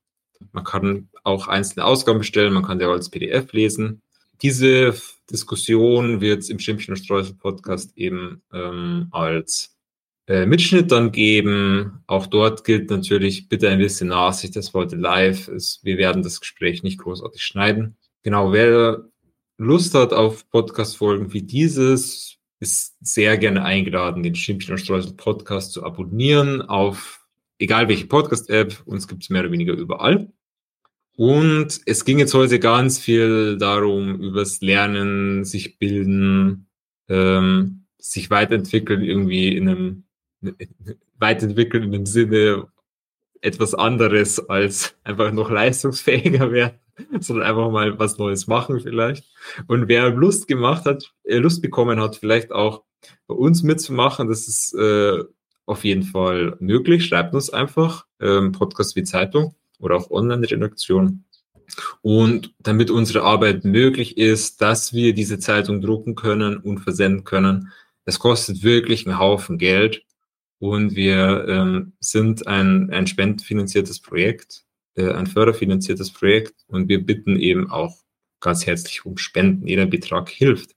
Man kann auch einzelne Ausgaben bestellen, man kann die auch als PDF lesen. Diese Diskussion wird im Schimpchen und Streusel Podcast eben ähm, als äh, Mitschnitt dann geben. Auch dort gilt natürlich bitte ein bisschen Nachsicht, das heute live ist. Wir werden das Gespräch nicht großartig schneiden. Genau, wer Lust hat auf Podcast-Folgen wie dieses, ist sehr gerne eingeladen, den Schimpchen und Streusel Podcast zu abonnieren auf egal welche Podcast-App. Uns gibt es mehr oder weniger überall. Und es ging jetzt heute ganz viel darum, übers Lernen, sich bilden, ähm, sich weiterentwickeln, irgendwie in einem <laughs> weiterentwickeln in dem Sinne etwas anderes als einfach noch leistungsfähiger werden, <laughs> sondern einfach mal was Neues machen vielleicht. Und wer Lust gemacht hat, äh, Lust bekommen hat, vielleicht auch bei uns mitzumachen, das ist äh, auf jeden Fall möglich. Schreibt uns einfach ähm, Podcast wie Zeitung oder auch Online-Redaktion. Und damit unsere Arbeit möglich ist, dass wir diese Zeitung drucken können und versenden können, es kostet wirklich einen Haufen Geld. Und wir ähm, sind ein, ein spendenfinanziertes Projekt, äh, ein förderfinanziertes Projekt. Und wir bitten eben auch ganz herzlich um Spenden. Jeder Betrag hilft.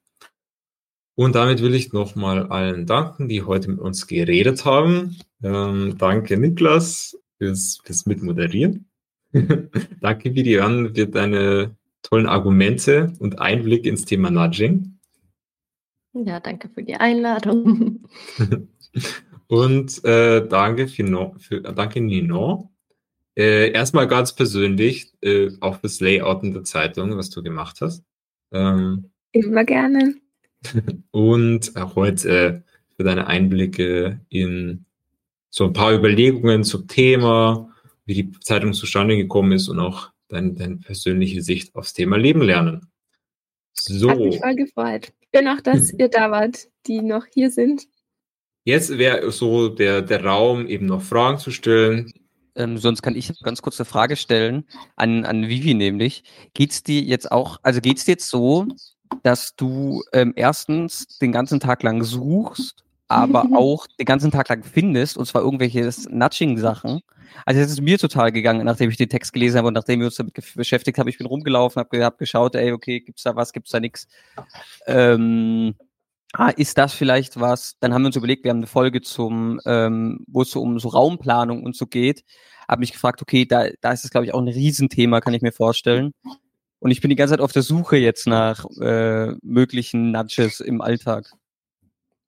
Und damit will ich nochmal allen danken, die heute mit uns geredet haben. Ähm, danke, Niklas, fürs, fürs Mitmoderieren. <laughs> danke, Vivian, für deine tollen Argumente und Einblick ins Thema Nudging. Ja, danke für die Einladung. <laughs> und äh, danke, für, für, danke, Nino. Äh, erstmal ganz persönlich, äh, auch fürs Layout in der Zeitung, was du gemacht hast. Ähm, Immer gerne. <laughs> und auch heute äh, für deine Einblicke in so ein paar Überlegungen zum Thema, wie die Zeitung zustande gekommen ist und auch deine, deine persönliche Sicht aufs Thema Leben lernen. So. Hat mich voll gefreut. Schön auch, dass <laughs> ihr da wart, die noch hier sind. Jetzt wäre so der, der Raum, eben noch Fragen zu stellen. Ähm, sonst kann ich ganz kurz eine Frage stellen an, an Vivi nämlich. Geht es dir jetzt auch, also geht es dir jetzt so, dass du ähm, erstens den ganzen Tag lang suchst, aber <laughs> auch den ganzen Tag lang findest, und zwar irgendwelche Nudging-Sachen. Also es ist mir total gegangen, nachdem ich den Text gelesen habe und nachdem wir uns damit beschäftigt haben. Ich bin rumgelaufen, habe hab geschaut, ey, okay, gibt's da was, gibt's da nichts. Ähm, ah, ist das vielleicht was? Dann haben wir uns überlegt, wir haben eine Folge zum, ähm, wo es so um so Raumplanung und so geht. Habe mich gefragt, okay, da, da ist es, glaube ich, auch ein Riesenthema, kann ich mir vorstellen. Und ich bin die ganze Zeit auf der Suche jetzt nach äh, möglichen Nudges im Alltag.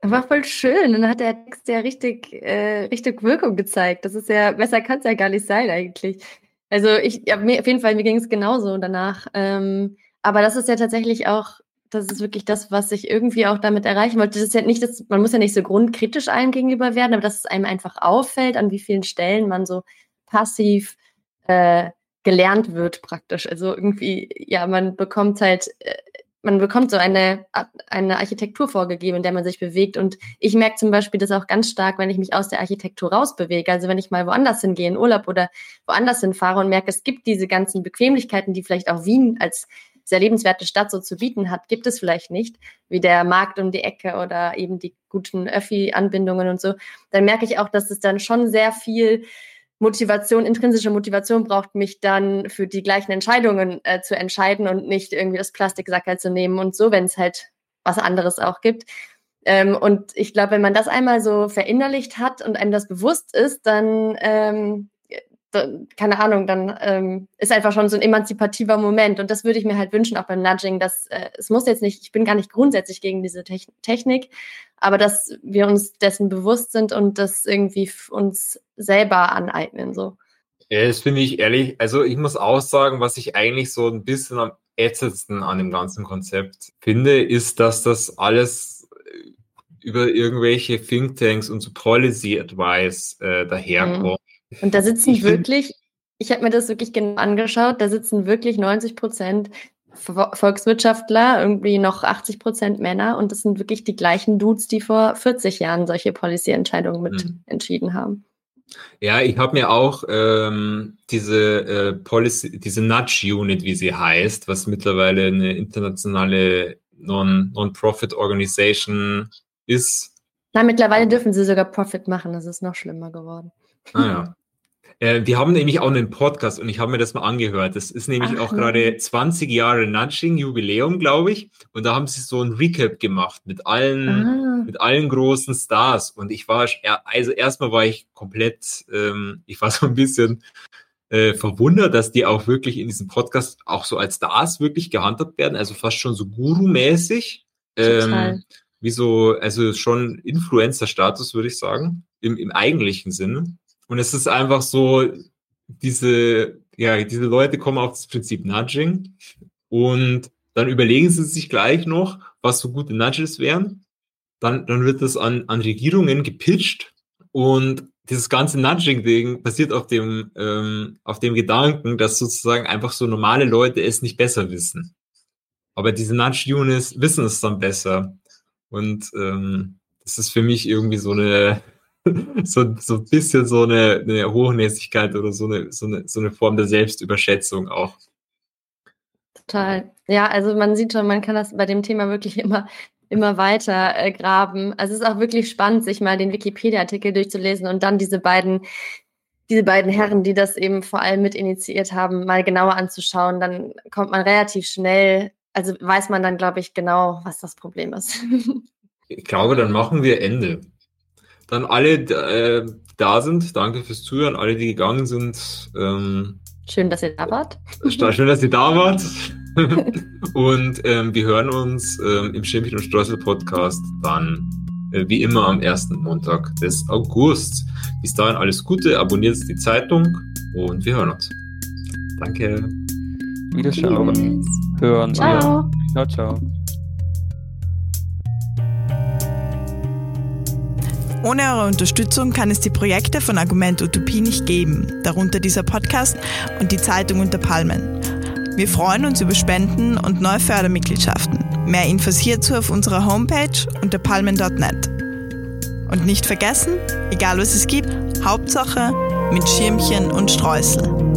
War voll schön. Und dann hat der Text ja richtig, äh, richtig Wirkung gezeigt. Das ist ja, besser kann es ja gar nicht sein eigentlich. Also ich, ja, mir, auf jeden Fall, mir ging es genauso danach. Ähm, aber das ist ja tatsächlich auch, das ist wirklich das, was ich irgendwie auch damit erreichen wollte. Das ist ja nicht, das, man muss ja nicht so grundkritisch einem gegenüber werden, aber dass es einem einfach auffällt, an wie vielen Stellen man so passiv äh, gelernt wird praktisch. Also irgendwie, ja, man bekommt halt, äh, man bekommt so eine, eine Architektur vorgegeben, in der man sich bewegt. Und ich merke zum Beispiel das auch ganz stark, wenn ich mich aus der Architektur rausbewege. Also wenn ich mal woanders hingehe, in Urlaub oder woanders hinfahre und merke, es gibt diese ganzen Bequemlichkeiten, die vielleicht auch Wien als sehr lebenswerte Stadt so zu bieten hat, gibt es vielleicht nicht, wie der Markt um die Ecke oder eben die guten Öffi-Anbindungen und so. Dann merke ich auch, dass es dann schon sehr viel Motivation, intrinsische Motivation braucht, mich dann für die gleichen Entscheidungen äh, zu entscheiden und nicht irgendwie das Plastiksackerl zu nehmen und so, wenn es halt was anderes auch gibt. Ähm, und ich glaube, wenn man das einmal so verinnerlicht hat und einem das bewusst ist, dann ähm, keine Ahnung, dann ähm, ist einfach schon so ein emanzipativer Moment. Und das würde ich mir halt wünschen, auch beim Nudging, dass äh, es muss jetzt nicht, ich bin gar nicht grundsätzlich gegen diese Te Technik, aber dass wir uns dessen bewusst sind und das irgendwie uns selber aneignen. So. Ja, das finde ich ehrlich, also ich muss auch sagen, was ich eigentlich so ein bisschen am ätzendsten an dem ganzen Konzept finde, ist, dass das alles äh, über irgendwelche Thinktanks und so Policy Advice äh, daherkommt. Mhm und da sitzen ich wirklich, ich habe mir das wirklich genau angeschaut, da sitzen wirklich 90 Prozent Volkswirtschaftler, irgendwie noch 80 Prozent Männer und das sind wirklich die gleichen Dudes, die vor 40 Jahren solche Policy-Entscheidungen mit mhm. entschieden haben. Ja, ich habe mir auch ähm, diese äh, Policy, diese Nudge Unit, wie sie heißt, was mittlerweile eine internationale Non-Profit-Organisation ist. Na, mittlerweile dürfen sie sogar Profit machen, das ist noch schlimmer geworden. Ah ja. Äh, wir haben nämlich auch einen Podcast und ich habe mir das mal angehört. Das ist nämlich Ach, auch gerade 20 Jahre Nudging Jubiläum, glaube ich. Und da haben sie so ein Recap gemacht mit allen, ah. mit allen großen Stars. Und ich war, also erstmal war ich komplett, ähm, ich war so ein bisschen äh, verwundert, dass die auch wirklich in diesem Podcast auch so als Stars wirklich gehandhabt werden. Also fast schon so Guru-mäßig. Ähm, wie so, also schon Influencer-Status, würde ich sagen, im, im eigentlichen Sinne. Und es ist einfach so, diese, ja, diese Leute kommen auf das Prinzip Nudging und dann überlegen sie sich gleich noch, was so gute Nudges wären. Dann, dann wird das an, an Regierungen gepitcht und dieses ganze Nudging-Ding basiert auf dem, ähm, auf dem Gedanken, dass sozusagen einfach so normale Leute es nicht besser wissen. Aber diese Nudge-Units wissen es dann besser. Und ähm, das ist für mich irgendwie so eine, <laughs> so, so ein bisschen so eine, eine Hochnäsigkeit oder so eine, so, eine, so eine Form der Selbstüberschätzung auch. Total. Ja, also man sieht schon, man kann das bei dem Thema wirklich immer, immer weiter äh, graben. Also es ist auch wirklich spannend, sich mal den Wikipedia-Artikel durchzulesen und dann diese beiden, diese beiden Herren, die das eben vor allem mit initiiert haben, mal genauer anzuschauen. Dann kommt man relativ schnell, also weiß man dann, glaube ich, genau, was das Problem ist. <laughs> Ich glaube, dann machen wir Ende. Dann alle äh, da sind, danke fürs Zuhören, alle, die gegangen sind. Ähm, schön, dass ihr da wart. Schön, dass ihr da wart. <laughs> und ähm, wir hören uns ähm, im Schimpchen und Streusel Podcast dann äh, wie immer am ersten Montag des August. Bis dahin alles Gute, abonniert die Zeitung und wir hören uns. Danke. Wiederschauen. Hören. Ciao. Ciao, ciao. Ohne eure Unterstützung kann es die Projekte von Argument Utopie nicht geben, darunter dieser Podcast und die Zeitung unter Palmen. Wir freuen uns über Spenden und neue Fördermitgliedschaften. Mehr Infos hierzu auf unserer Homepage unter palmen.net. Und nicht vergessen, egal was es gibt, Hauptsache mit Schirmchen und Streusel.